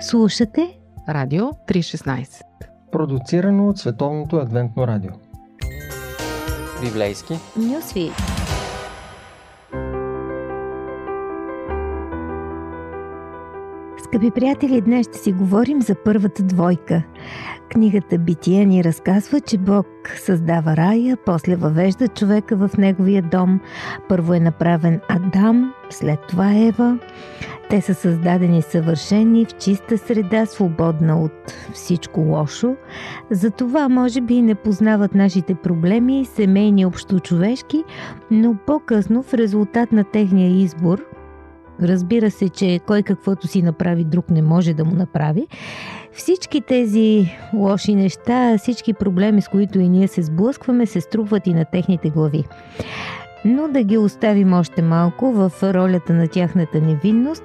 Слушате Радио 316 Продуцирано от Световното адвентно радио Библейски Нюсви Скъпи приятели, днес ще си говорим за първата двойка. Книгата Бития ни разказва, че Бог създава рая, после въвежда човека в неговия дом. Първо е направен Адам, след това Ева. Те са създадени съвършени в чиста среда, свободна от всичко лошо. Затова може би не познават нашите проблеми, семейни, общочовешки, но по-късно в резултат на техния избор – Разбира се, че кой каквото си направи, друг не може да му направи. Всички тези лоши неща, всички проблеми, с които и ние се сблъскваме, се струпват и на техните глави. Но да ги оставим още малко в ролята на тяхната невинност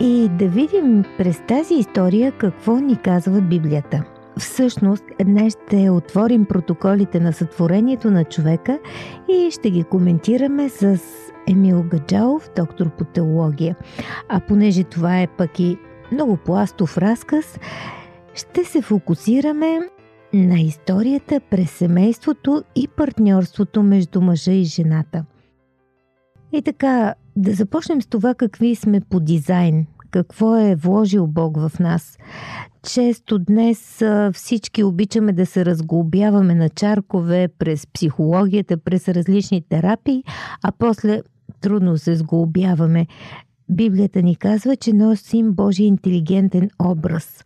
и да видим през тази история какво ни казва Библията. Всъщност, днес ще отворим протоколите на сътворението на човека и ще ги коментираме с Емил Гаджалов, доктор по теология. А понеже това е пък и много пластов разказ, ще се фокусираме на историята през семейството и партньорството между мъжа и жената. И така, да започнем с това какви сме по дизайн, какво е вложил Бог в нас. Често днес всички обичаме да се разглобяваме на чаркове през психологията, през различни терапии, а после трудно се сглобяваме. Библията ни казва, че носим Божия интелигентен образ.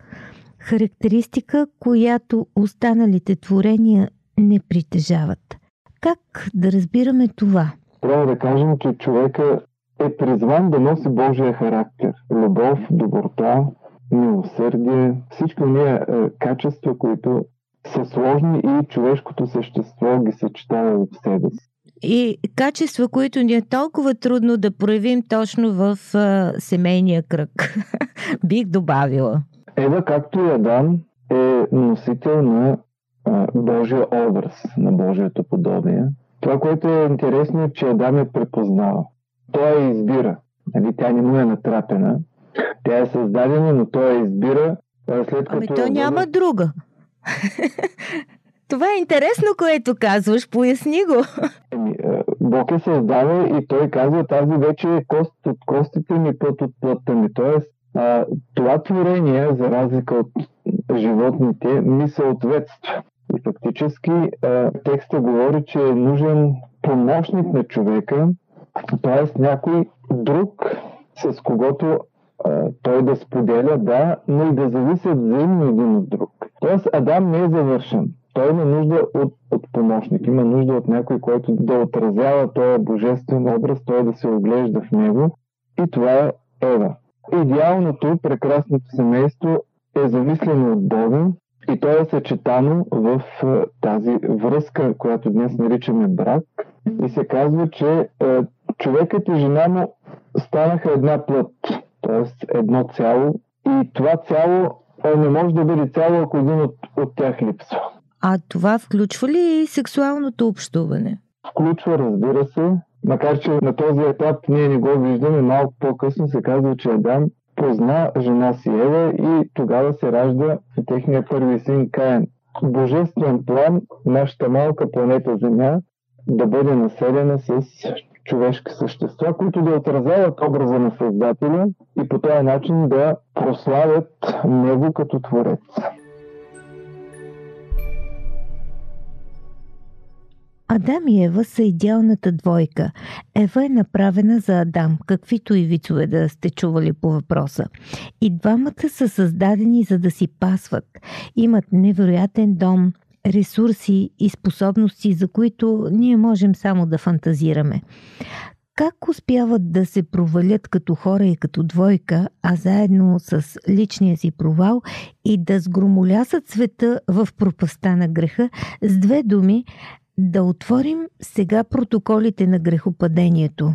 Характеристика, която останалите творения не притежават. Как да разбираме това? Трябва да кажем, че човека е призван да носи Божия характер. Любов, доброта, милосърдие, всички ние е, качества, които са сложни и човешкото същество ги съчетава в себе си и качества, които ни е толкова трудно да проявим точно в а, семейния кръг. Бих добавила. Ева, както и Адам, е носител на а, Божия образ, на Божието подобие. Това, което е интересно, е, че Адам е препознава. Той я избира. Нали, тя не му е натрапена. Тя е създадена, но той я избира след ами като... Ами то няма друга. Това е интересно, което казваш. Поясни го. Еми, е, Бог е създава и той казва, тази вече е кост от костите ми, път от плътта ми. Тоест, а, това творение, за разлика от животните, ми съответства. И фактически а, текста говори, че е нужен помощник на човека, т.е. някой друг, с когото той да споделя, да, но и да зависят взаимно един от друг. Тоест Адам не е завършен той има нужда от, от помощник, има нужда от някой, който да отразява този божествен образ, той да се оглежда в него. И това е Ева. Идеалното, прекрасното семейство е замислено от Бога и то е съчетано в тази връзка, която днес наричаме брак. И се казва, че човекът и жена му станаха една плът, т.е. едно цяло. И това цяло не може да бъде цяло, ако един от, от тях липсва. А това включва ли и сексуалното общуване? Включва, разбира се. Макар, че на този етап ние не го виждаме, малко по-късно се казва, че Адам позна жена си Ева и тогава се ражда техния първи син Каен. Божествен план нашата малка планета Земя да бъде населена с човешки същества, които да отразяват образа на Създателя и по този начин да прославят Него като Творец. Адам и Ева са идеалната двойка. Ева е направена за Адам, каквито и вицове да сте чували по въпроса. И двамата са създадени за да си пасват. Имат невероятен дом, ресурси и способности, за които ние можем само да фантазираме. Как успяват да се провалят като хора и като двойка, а заедно с личния си провал и да сгромолясат света в пропаста на греха, с две думи, да отворим сега протоколите на грехопадението,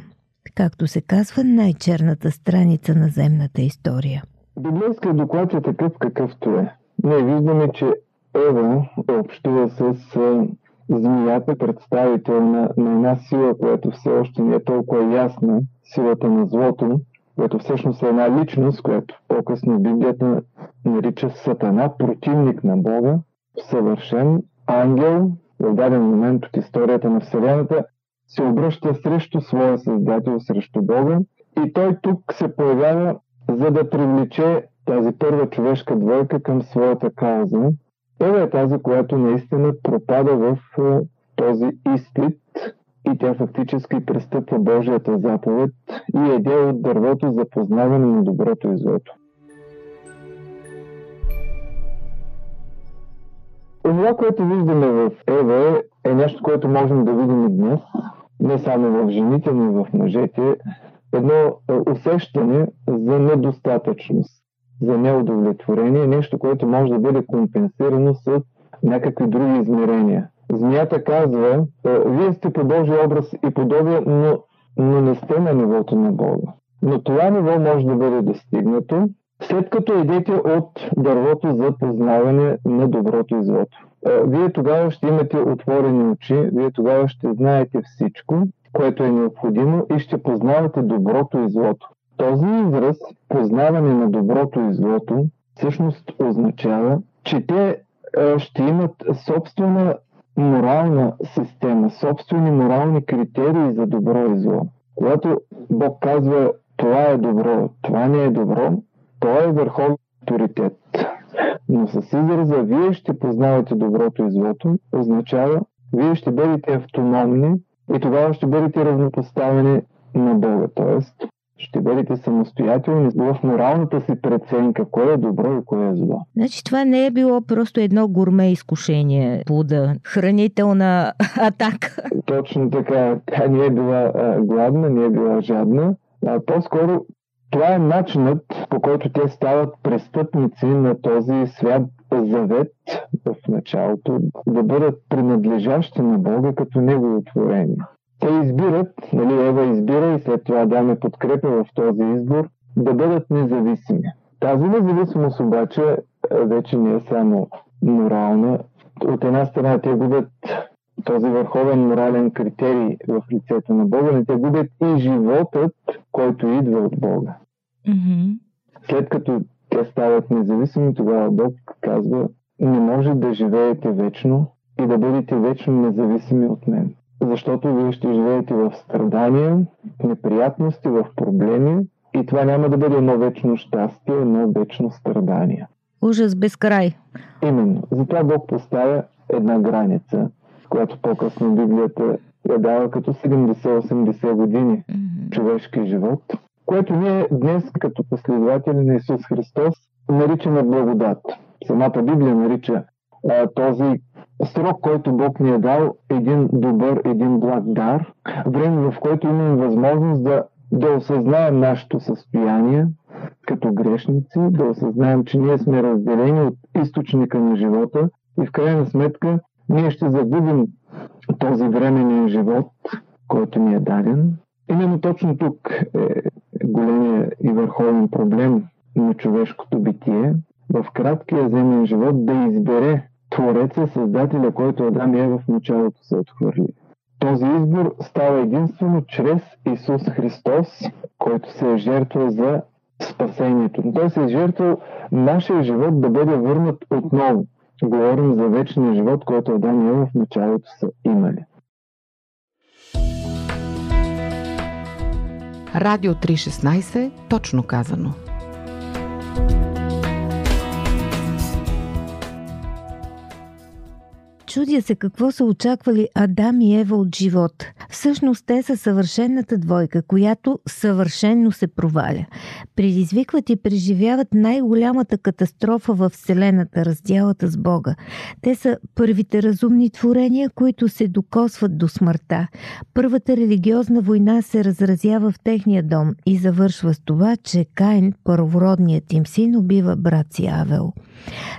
както се казва най-черната страница на земната история. Библейският доклад е такъв какъвто е. Ние виждаме, че Ева общува с змията, представител на, на една сила, която все още не е толкова ясна, силата на злото. което всъщност е една личност, която по-късно Библията нарича Сатана, противник на Бога, съвършен ангел, в даден момент от историята на Вселената, се обръща срещу своя Създател, срещу Бога. И той тук се появява, за да привлече тази първа човешка двойка към своята кауза. Ева е тази, която наистина пропада в този изпит и тя фактически престъпва Божията заповед и еде от дървото за познаване на доброто и злото. Това, което виждаме в Ева е нещо, което можем да видим и днес, не само в жените, но и в мъжете, едно е, усещане за недостатъчност, за неудовлетворение, нещо, което може да бъде компенсирано с някакви други измерения. Змията казва, е, вие сте по Божия образ и подобие, но, но не сте на нивото на Бога. Но това ниво може да бъде достигнато, след като едете от дървото за познаване на доброто и злото. Вие тогава ще имате отворени очи, вие тогава ще знаете всичко, което е необходимо и ще познавате доброто и злото. Този израз, познаване на доброто и злото, всъщност означава, че те ще имат собствена морална система, собствени морални критерии за добро и зло. Когато Бог казва това е добро, това не е добро, той е върховен авторитет. Но с израза вие ще познавате доброто и злото, означава вие ще бъдете автономни и тогава ще бъдете равнопоставени на Бога. Тоест, ще бъдете самостоятелни в моралната си преценка, кое е добро и кое е зло. Значи това не е било просто едно гурме изкушение, плуда, хранителна атака. Точно така. Тя не е била а, гладна, не е била жадна. А, по-скоро това е начинът, по който те стават престъпници на този свят завет в началото, да бъдат принадлежащи на Бога като Негово творение. Те избират, нали, Ева избира и след това Адам подкрепя в този избор, да бъдат независими. Тази независимост обаче вече не е само морална. От една страна те губят този върховен морален критерий в лицето на Бога, не те губят и животът, който идва от Бога. Mm-hmm. След като те стават независими, тогава Бог казва, не може да живеете вечно и да бъдете вечно независими от мен. Защото вие ще живеете в страдания, в неприятности, в проблеми и това няма да бъде едно вечно щастие, едно вечно страдание. Ужас без край. Именно. Затова Бог поставя една граница, която по-късно Библията я дава като 70-80 години mm-hmm. човешки живот, което ние днес като последователи на Исус Христос наричаме благодат. Самата Библия нарича а, този срок, който Бог ни е дал, един добър, един благ дар, време в което имаме възможност да, да осъзнаем нашето състояние като грешници, да осъзнаем, че ние сме разделени от източника на живота и в крайна сметка ние ще загубим този временен живот, който ни е даден. Именно точно тук е големия и върховен проблем на човешкото битие, в краткия земен живот да избере Твореца, Създателя, който Адам и Ева в началото са отхвърли. Този избор става единствено чрез Исус Христос, който се е жертвал за спасението. Той се е жертвал нашия живот да бъде върнат отново. Говорим за вечния живот, който Адам и Ева в началото са имали. Радио 316, точно казано. Чудя се какво са очаквали Адам и Ева от живот. Всъщност те са съвършената двойка, която съвършенно се проваля. Предизвикват и преживяват най-голямата катастрофа в Вселената, разделата с Бога. Те са първите разумни творения, които се докосват до смъртта. Първата религиозна война се разразява в техния дом и завършва с това, че Каин, първородният им син, убива брат си Авел.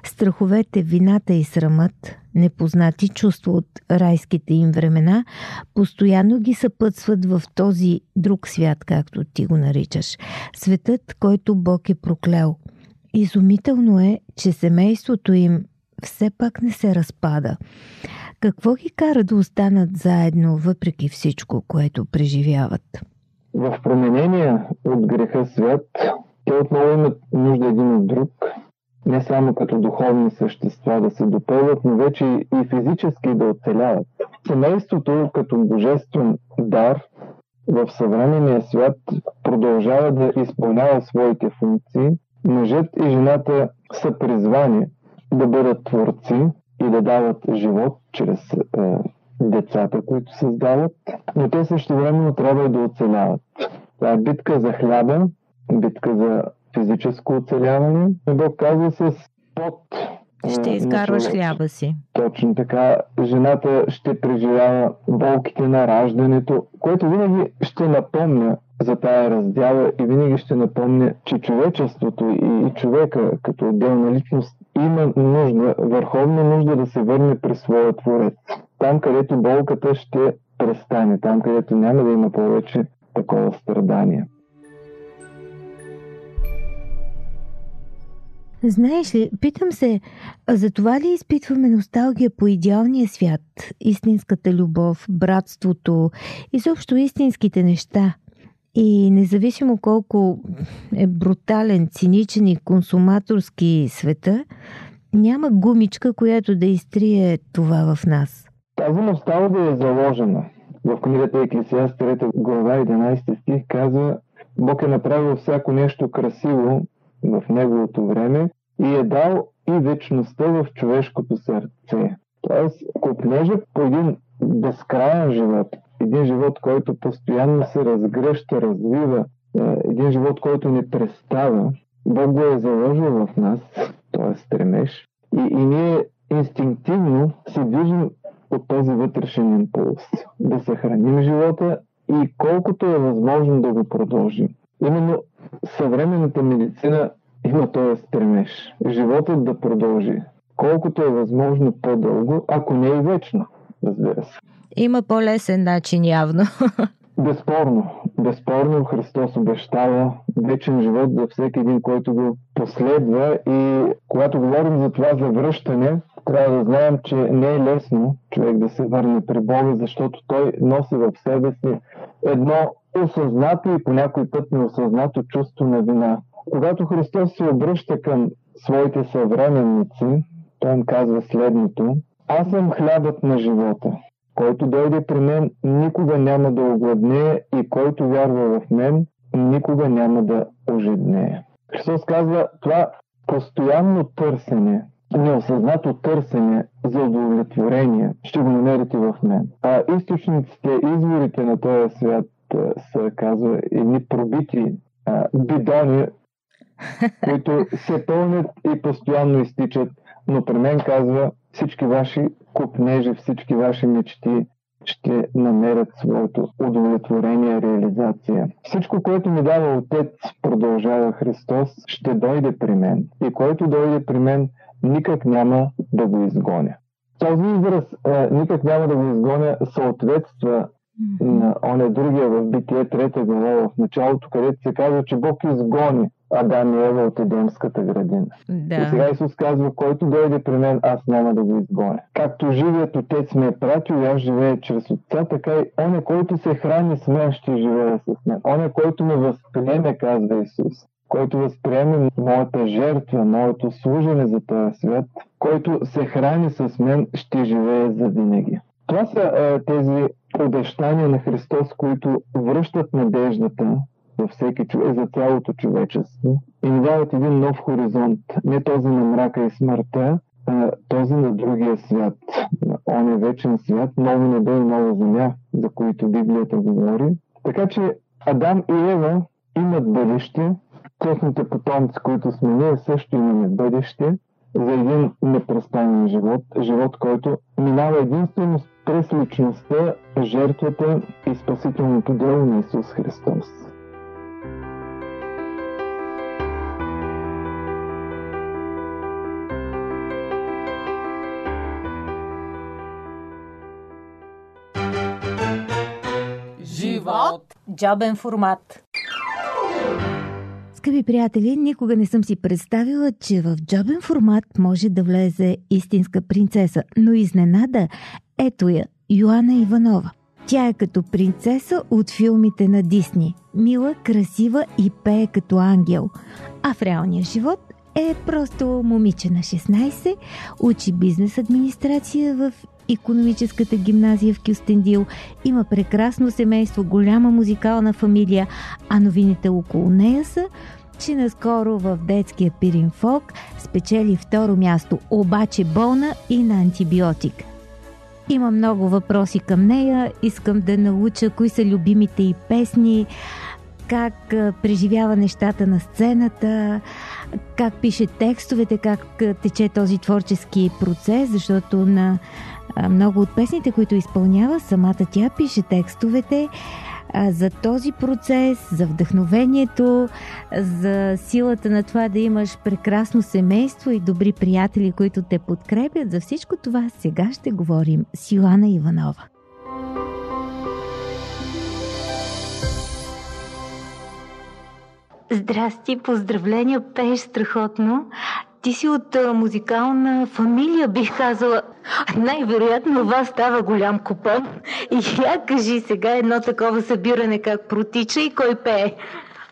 Страховете, вината и срамът, непознати чувства от райските им времена, постоянно ги съпътстват в този друг свят, както ти го наричаш. Светът, който Бог е проклял. Изумително е, че семейството им все пак не се разпада. Какво ги кара да останат заедно, въпреки всичко, което преживяват? в променения от греха свят, те отново имат нужда един от друг, не само като духовни същества да се допълват, но вече и физически да оцеляват. Семейството като божествен дар в съвременния свят продължава да изпълнява своите функции. Мъжът и жената са призвани да бъдат творци и да дават живот чрез е, децата, които създават, но те също времено трябва и да оцеляват. Това е битка за хляба, битка за физическо оцеляване. Бог казва с под ще изкарваш хляба си. Точно така. Жената ще преживява болките на раждането, което винаги ще напомня за тая раздяла и винаги ще напомня, че човечеството и човека като отделна личност има нужда, върховна нужда да се върне при своя Творец. Там, където болката ще престане, там, където няма да има повече такова страдание. Знаеш ли, питам се, за това ли изпитваме носталгия по идеалния свят, истинската любов, братството, изобщо истинските неща? И независимо колко е брутален, циничен и консуматорски света, няма гумичка, която да изтрие това в нас. Тази носталгия е заложена. В книгата Еклесиаст 3 глава 11 стих казва Бог е направил всяко нещо красиво в неговото време и е дал и вечността в човешкото сърце. Тоест, купнежа по един безкрайен живот, един живот, който постоянно се разгръща, развива, е, един живот, който не престава, Бог го е заложил в нас, т.е. стремеж, и, и ние инстинктивно се движим от този вътрешен импулс. Да съхраним живота и колкото е възможно да го продължим. Именно съвременната медицина има този стремеж. Животът да продължи. Колкото е възможно по-дълго, ако не и вечно, разбира се. Има по-лесен начин явно. Безспорно. Безспорно Христос обещава вечен живот за всеки един, който го последва и когато говорим за това завръщане, трябва да знаем, че не е лесно човек да се върне при Бога, защото той носи в себе си едно осъзнато и по някой път неосъзнато чувство на вина. Когато Христос се обръща към своите съвременници, той им казва следното. Аз съм хлябът на живота. Който дойде при мен, никога няма да огладнее и който вярва в мен, никога няма да ожеднее. Христос казва, това постоянно търсене, неосъзнато търсене за удовлетворение ще го намерите в мен. А източниците, изворите на този свят са, казва, едни пробити а, бидони, които се пълнят и постоянно изтичат. Но при мен казва, всички ваши купнежи, всички ваши мечти ще намерят своето удовлетворение, реализация. Всичко, което ми дава Отец, продължава Христос, ще дойде при мен. И който дойде при мен, никак няма да го изгоня. Този израз никак няма да го изгоня съответства на оне другия в Битие трета глава в началото, където се казва, че Бог изгони Адам и Ева от Едемската градина. Да. И сега Исус казва, който дойде при мен, аз няма да го изгоня. Както живият Отец ме е пратил и аз живея чрез Отца, така и оне, който се храни с мен, ще живее с мен. Оне, който ме възприеме, казва Исус който възприеме моята жертва, моето служене за този свят, който се храни с мен, ще живее за винаги. Това са е, тези обещания на Христос, които връщат надеждата за всеки човек, за цялото човечество и ни дават един нов хоризонт. Не този на мрака и смъртта, а този на другия свят. Он е вечен свят, ново небе и нова земя, за които Библията говори. Така че Адам и Ева имат бъдеще, техните потомци, които сме ние, също имаме бъдеще за един непрестанен живот, живот, който минава единствено през личността, жертвата и спасителното дело на Исус Христос. Живот! Джобен формат. Скъпи приятели, никога не съм си представила, че в джобен формат може да влезе истинска принцеса, но изненада ето я, Йоанна Иванова. Тя е като принцеса от филмите на Дисни. Мила, красива и пее като ангел. А в реалния живот е просто момиче на 16, учи бизнес администрация в економическата гимназия в Кюстендил, има прекрасно семейство, голяма музикална фамилия, а новините около нея са, че наскоро в детския пирин фолк спечели второ място, обаче болна и на антибиотик. Има много въпроси към нея, искам да науча кои са любимите и песни, как преживява нещата на сцената, как пише текстовете, как тече този творчески процес, защото на много от песните, които изпълнява, самата тя пише текстовете за този процес, за вдъхновението, за силата на това да имаш прекрасно семейство и добри приятели, които те подкрепят. За всичко това сега ще говорим с Йоанна Иванова. Здрасти, поздравления, пееш страхотно. Ти си от а, музикална фамилия, бих казала. Най-вероятно вас става голям купон. И я кажи сега едно такова събиране как протича и кой пее.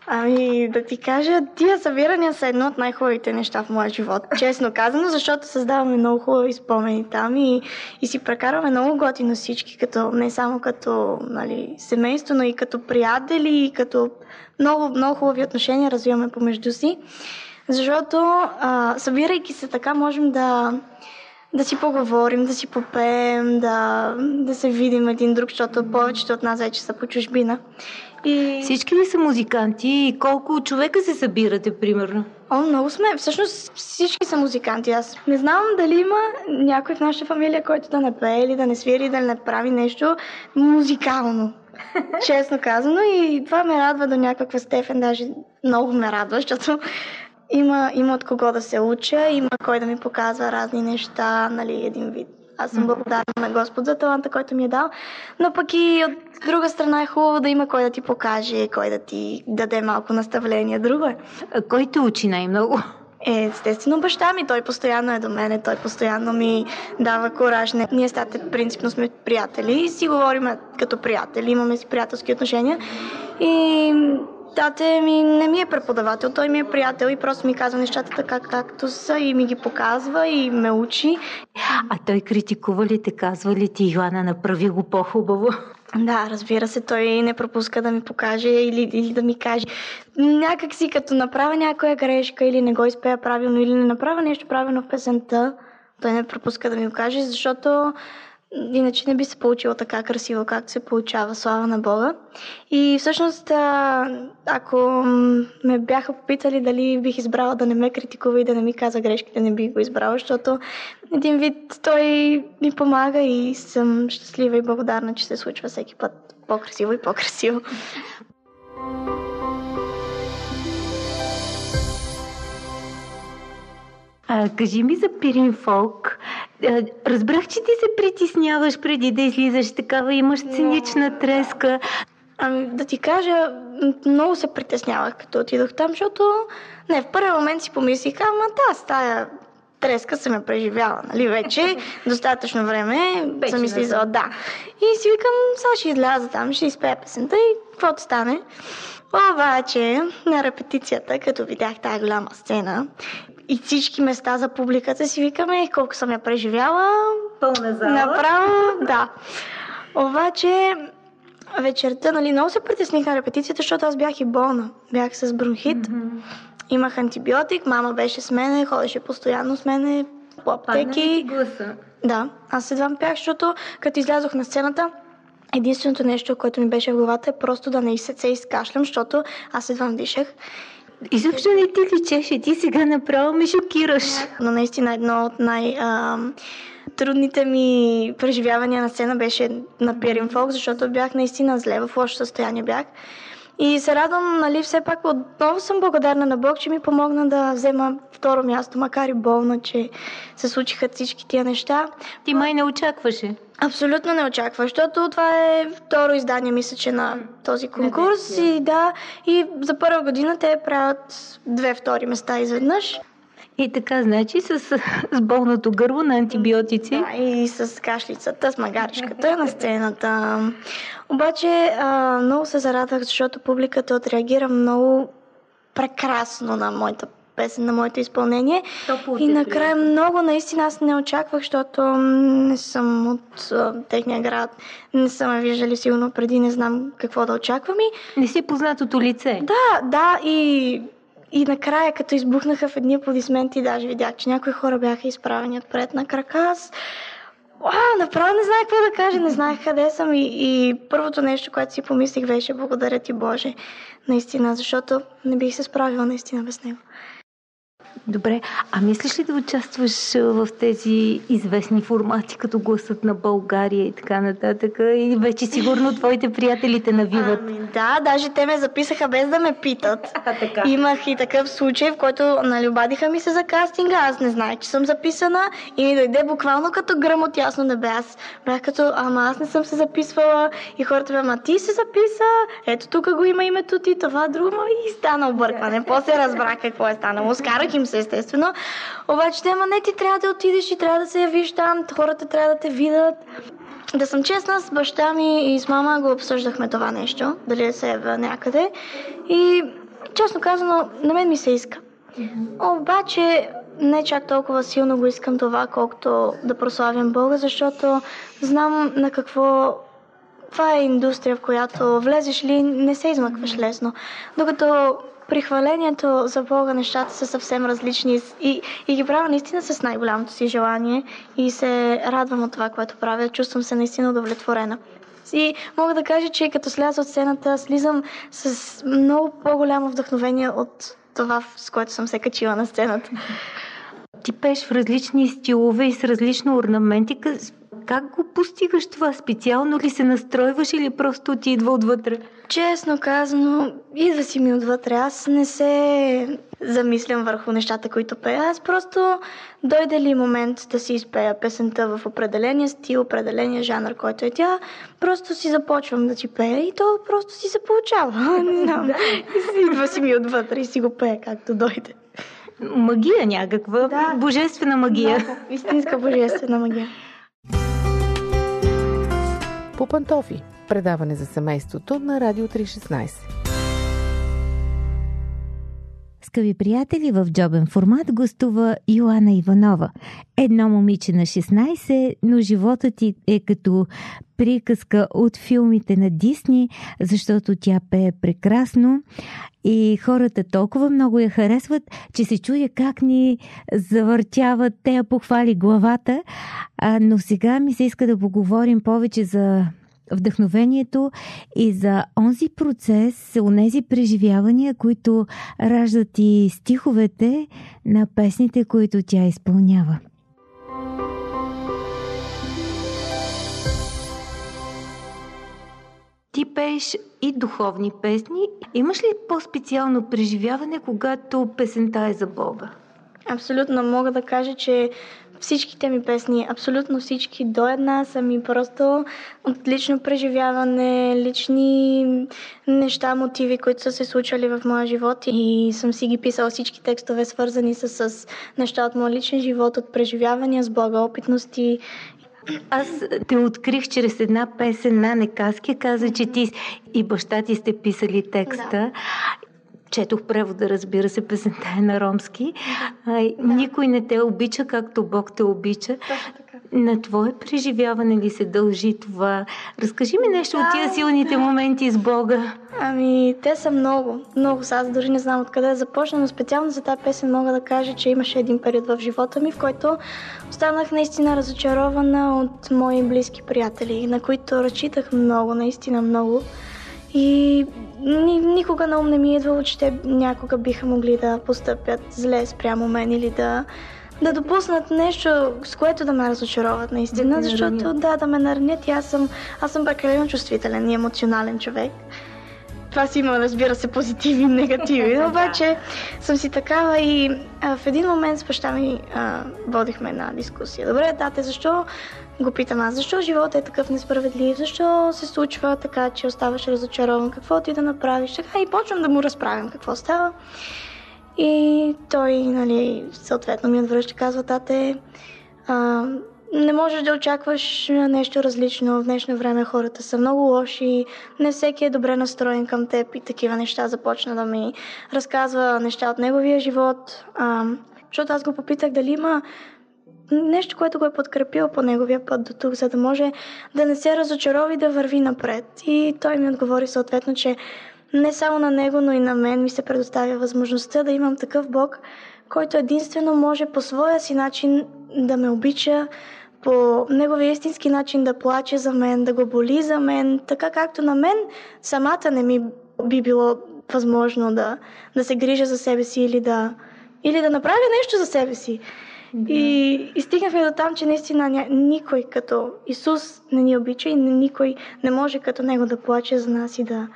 Ами, да ти кажа, тия събирания са едно от най-хубавите неща в моя живот. Честно казано, защото създаваме много хубави спомени там и, и си прекарваме много готино всички, като, не само като нали, семейство, но и като приятели, и като много, много хубави отношения развиваме помежду си. Защото, а, събирайки се така, можем да, да си поговорим, да си попеем, да, да се видим един друг, защото повечето от нас вече са по чужбина. И... Всички ли са музиканти и колко човека се събирате, примерно? О, много сме. Всъщност всички са музиканти. Аз не знам дали има някой в нашата фамилия, който да не пее или да не свири, да не прави нещо музикално. Честно казано. И това ме радва до някаква степен. Даже много ме радва, защото има, има от кого да се уча, има кой да ми показва разни неща, нали, един вид. Аз съм благодарна на Господ за таланта, който ми е дал, но пък и от друга страна е хубаво да има кой да ти покаже, кой да ти даде малко наставление. Друго е. Кой те учи най-много? Е, естествено баща ми, той постоянно е до мене, той постоянно ми дава кораж. Не, ние стате принципно сме приятели и си говорим като приятели, имаме си приятелски отношения. И Тате ми не ми е преподавател, той ми е приятел и просто ми казва нещата така както са и ми ги показва и ме учи. А той критикува ли те, казва ли ти, Йоанна, направи го по-хубаво? Да, разбира се, той не пропуска да ми покаже или, или да ми каже. Някак си като направя някоя грешка или не го изпея правилно или не направя нещо правилно в песента, той не пропуска да ми го каже, защото Иначе не би се получило така красиво, както се получава, слава на Бога. И всъщност, ако ме бяха попитали дали бих избрала да не ме критикува и да не ми каза грешките, не бих го избрала, защото един вид той ми помага и съм щастлива и благодарна, че се случва всеки път по-красиво и по-красиво. А, кажи ми за Пирин Фолк. Разбрах, че ти се притесняваш преди да излизаш такава, имаш цинична треска. Ами да ти кажа, много се притеснявах като отидох там, защото не, в първи момент си помислих, ама да, стая треска съм я преживяла, нали, вече достатъчно време вече съм излизала, да. И си викам, сега ще изляза там, ще изпея песента и каквото стане. Обаче, на репетицията, като видях тази голяма сцена, и всички места за публиката си викаме колко съм я преживяла. Пълна зала. Направо, да. Обаче вечерта, нали, много се притесних на репетицията, защото аз бях и болна. Бях с бронхит. Mm-hmm. Имах антибиотик, мама беше с мене, ходеше постоянно с мене по аптеки. гласа? Да, аз едва пях, защото като излязох на сцената, единственото нещо, което ми беше в главата е просто да не и изкашлям, защото аз едва дишах. Изобщо не ти личеше, ти сега направо ме шокираш. Но наистина едно от най- а, трудните ми преживявания на сцена беше на Пирин Фолк, защото бях наистина зле, в лошо състояние бях. И се радвам, нали, все пак отново съм благодарна на Бог, че ми помогна да взема второ място, макар и болна, че се случиха всички тия неща. Ти май не очакваше. Абсолютно не очаква, защото това е второ издание, мисля, че на този конкурс. И да, и за първа година те правят две втори места изведнъж. И така, значи, с, с болното гърло на антибиотици. Да, и с кашлицата, с магарчката на сцената. Обаче, а, много се зарадвах, защото публиката отреагира много прекрасно на моята песен, на моето изпълнение. И накрая много наистина аз не очаквах, защото не съм от а, техния град. Не са ме виждали сигурно преди, не знам какво да очаквам. И Не си познатото лице. да, да, и, и накрая, като избухнаха в едни аплодисменти, даже видях, че някои хора бяха изправени отпред на крака. Аз Уау, направо не знаех какво да кажа, не знаех къде съм и, и първото нещо, което си помислих беше благодаря ти Боже, наистина, защото не бих се справила наистина без него. Добре, а мислиш ли да участваш в тези известни формати, като гласът на България и така нататък? И вече сигурно твоите приятели те навиват. Ами да, даже те ме записаха без да ме питат. А, така. Имах и такъв случай, в който обадиха ми се за кастинга, аз не знаех, че съм записана и ми дойде буквално като гръм от ясно небе. Аз бях като, ама аз не съм се записвала и хората бе, ама ти се записа, ето тук го има името ти, това друго и стана объркване. После разбрах какво е станало. Скарах им се естествено. Обаче те, ама не, ти трябва да отидеш и трябва да се явиш там, хората трябва да те видят. Да съм честна, с баща ми и с мама го обсъждахме това нещо, дали да се явя някъде. И честно казано, на мен ми се иска. Обаче не чак толкова силно го искам това, колкото да прославям Бога, защото знам на какво това е индустрия, в която влезеш ли, не се измъкваш лесно. Докато при хвалението за Бога нещата са съвсем различни и, и ги правя наистина с най-голямото си желание и се радвам от това, което правя. Чувствам се наистина удовлетворена. И мога да кажа, че като сляза от сцената, слизам с много по-голямо вдъхновение от това, с което съм се качила на сцената. Ти пееш в различни стилове и с различна орнаментика. Как го постигаш това? Специално ли се настройваш или просто ти идва отвътре? Честно казано, идва си ми отвътре. Аз не се замислям върху нещата, които пея. Аз просто дойде ли момент да си изпея песента в определения стил, определения жанр, който е тя, просто си започвам да ти пея и то просто си се получава. Не знам. идва си ми отвътре и си го пея както дойде. Магия някаква, Да. божествена магия. Много Истинска божествена магия. По пантофи. Предаване за семейството на Радио 316. Скъпи приятели, в джобен формат гостува Йоана Иванова. Едно момиче на 16, но животът ти е като приказка от филмите на Дисни, защото тя пее прекрасно и хората толкова много я харесват, че се чуя как ни завъртяват, те я похвали главата. А, но сега ми се иска да поговорим повече за вдъхновението и за онзи процес, онези преживявания, които раждат и стиховете на песните, които тя изпълнява. Ти пееш и духовни песни. Имаш ли по-специално преживяване, когато песента е за Бога? Абсолютно мога да кажа, че всичките ми песни, абсолютно всички до една са ми просто от лично преживяване, лични неща, мотиви, които са се случвали в моя живот и съм си ги писала всички текстове, свързани с, с неща от моя личен живот, от преживявания с Бога, опитности. Аз те открих чрез една песен на Некаски, каза, че ти и баща ти сте писали текста. Четох превода, разбира се, песента е на ромски. А, и Никой не те обича, както Бог те обича. На твое преживяване ли се дължи това? Разкажи ми нещо от тия силните моменти с Бога. Ами, те са много. Много са. Аз дори не знам откъде да започна, но специално за тази песен мога да кажа, че имаше един период в живота ми, в който останах наистина разочарована от мои близки приятели, на които разчитах много, наистина много. И ни, никога на ум не ми е идвало, че те някога биха могли да постъпят зле спрямо мен или да, да допуснат нещо, с което да ме разочароват наистина, Да защото да, да ме наранят и аз съм, аз съм прекалено чувствителен и емоционален човек. Това си има, разбира се, позитиви и негативи, но обаче съм си такава и а, в един момент с баща ми а, водихме една дискусия. Добре, тате, защо го питам аз, защо животът е такъв несправедлив, защо се случва така, че оставаш разочарован, какво ти да направиш, така и почвам да му разправям какво става. И той, нали, съответно ми отвръща, казва, тате, а, не можеш да очакваш нещо различно. В днешно време хората са много лоши, не всеки е добре настроен към теб и такива неща започна да ми разказва неща от неговия живот. А, защото аз го попитах дали има нещо, което го е подкрепило по неговия път до тук, за да може да не се разочарова и да върви напред. И той ми отговори съответно, че не само на него, но и на мен ми се предоставя възможността да имам такъв Бог, който единствено може по своя си начин да ме обича, по неговия истински начин да плаче за мен, да го боли за мен, така както на мен самата не ми би било възможно да, да се грижа за себе си или да, или да направя нещо за себе си. Да. И, и стигнахме до там, че наистина никой като Исус не ни обича и никой не може като Него да плаче за нас и да,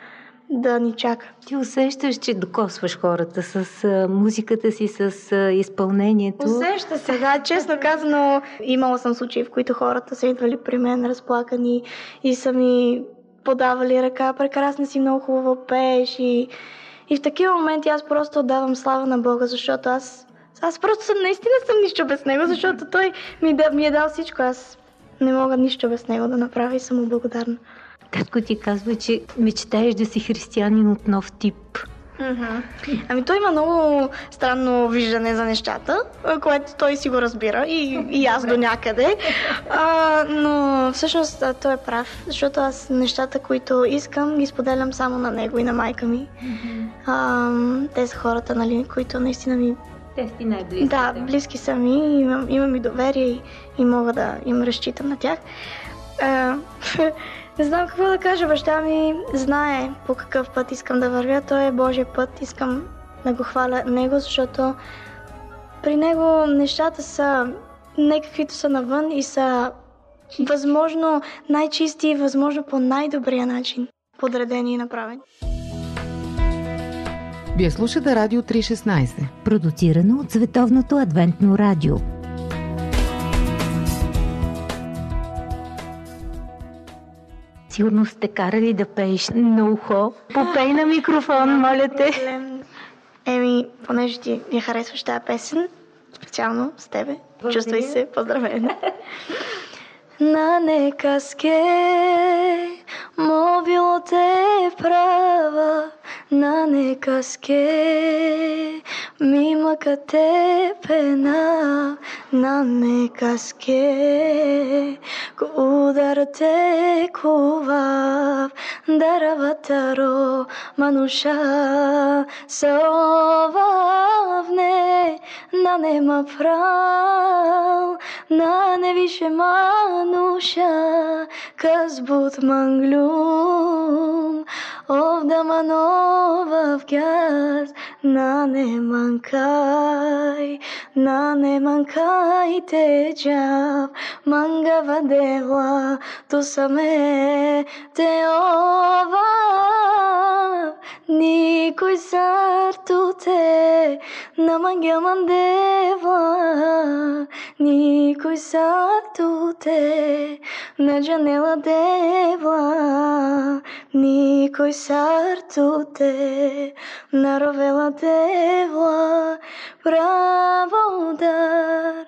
да ни чака. Ти усещаш, че докосваш хората с а, музиката си, с а, изпълнението. Усеща се, да. Честно казано, имала съм случаи, в които хората са идвали при мен разплакани и са ми подавали ръка, прекрасна си, много хубаво пееш и, и в такива моменти аз просто отдавам слава на Бога, защото аз, аз просто съм, наистина съм нищо без Него, защото Той ми, да, ми е дал всичко. Аз не мога нищо без Него да направя и съм му благодарна. Татко ти казва, че мечтаеш да си християнин от нов тип. Mm-hmm. Ами той има много странно виждане за нещата, което той си го разбира и, и аз до някъде. А, но всъщност той е прав, защото аз нещата, които искам, ги споделям само на него и на майка ми. Mm-hmm. А, те са хората, нали, които наистина ми те си най-близки. Да, близки са ми, имам, имам и доверие и, и мога да им разчитам на тях. А, Не знам какво да кажа. Баща ми знае по какъв път искам да вървя. Той е Божия път. Искам да го хваля него, защото при него нещата са не каквито са навън и са възможно най-чисти и възможно по най-добрия начин подредени и направени. Вие слушате Радио 316. Продуцирано от Световното адвентно радио. Сигурно сте карали да пееш на ухо. Попей на микрофон, моля те. Еми, понеже ти я харесваш тази песен, специално с тебе, чувствай се поздравена. На некаске мобило те права на пена на некаске ударте кував. Дараватаро мануша на нема прав на не више мануша казбут манглум Овдаманова в газ, на не манкай, на не манкайте джав, мангава дева, то саме те ова. Никой сарто те, на мангя мандева, никой сарто те, на джанела дева, никой сарто те, на ровела дева, право удар,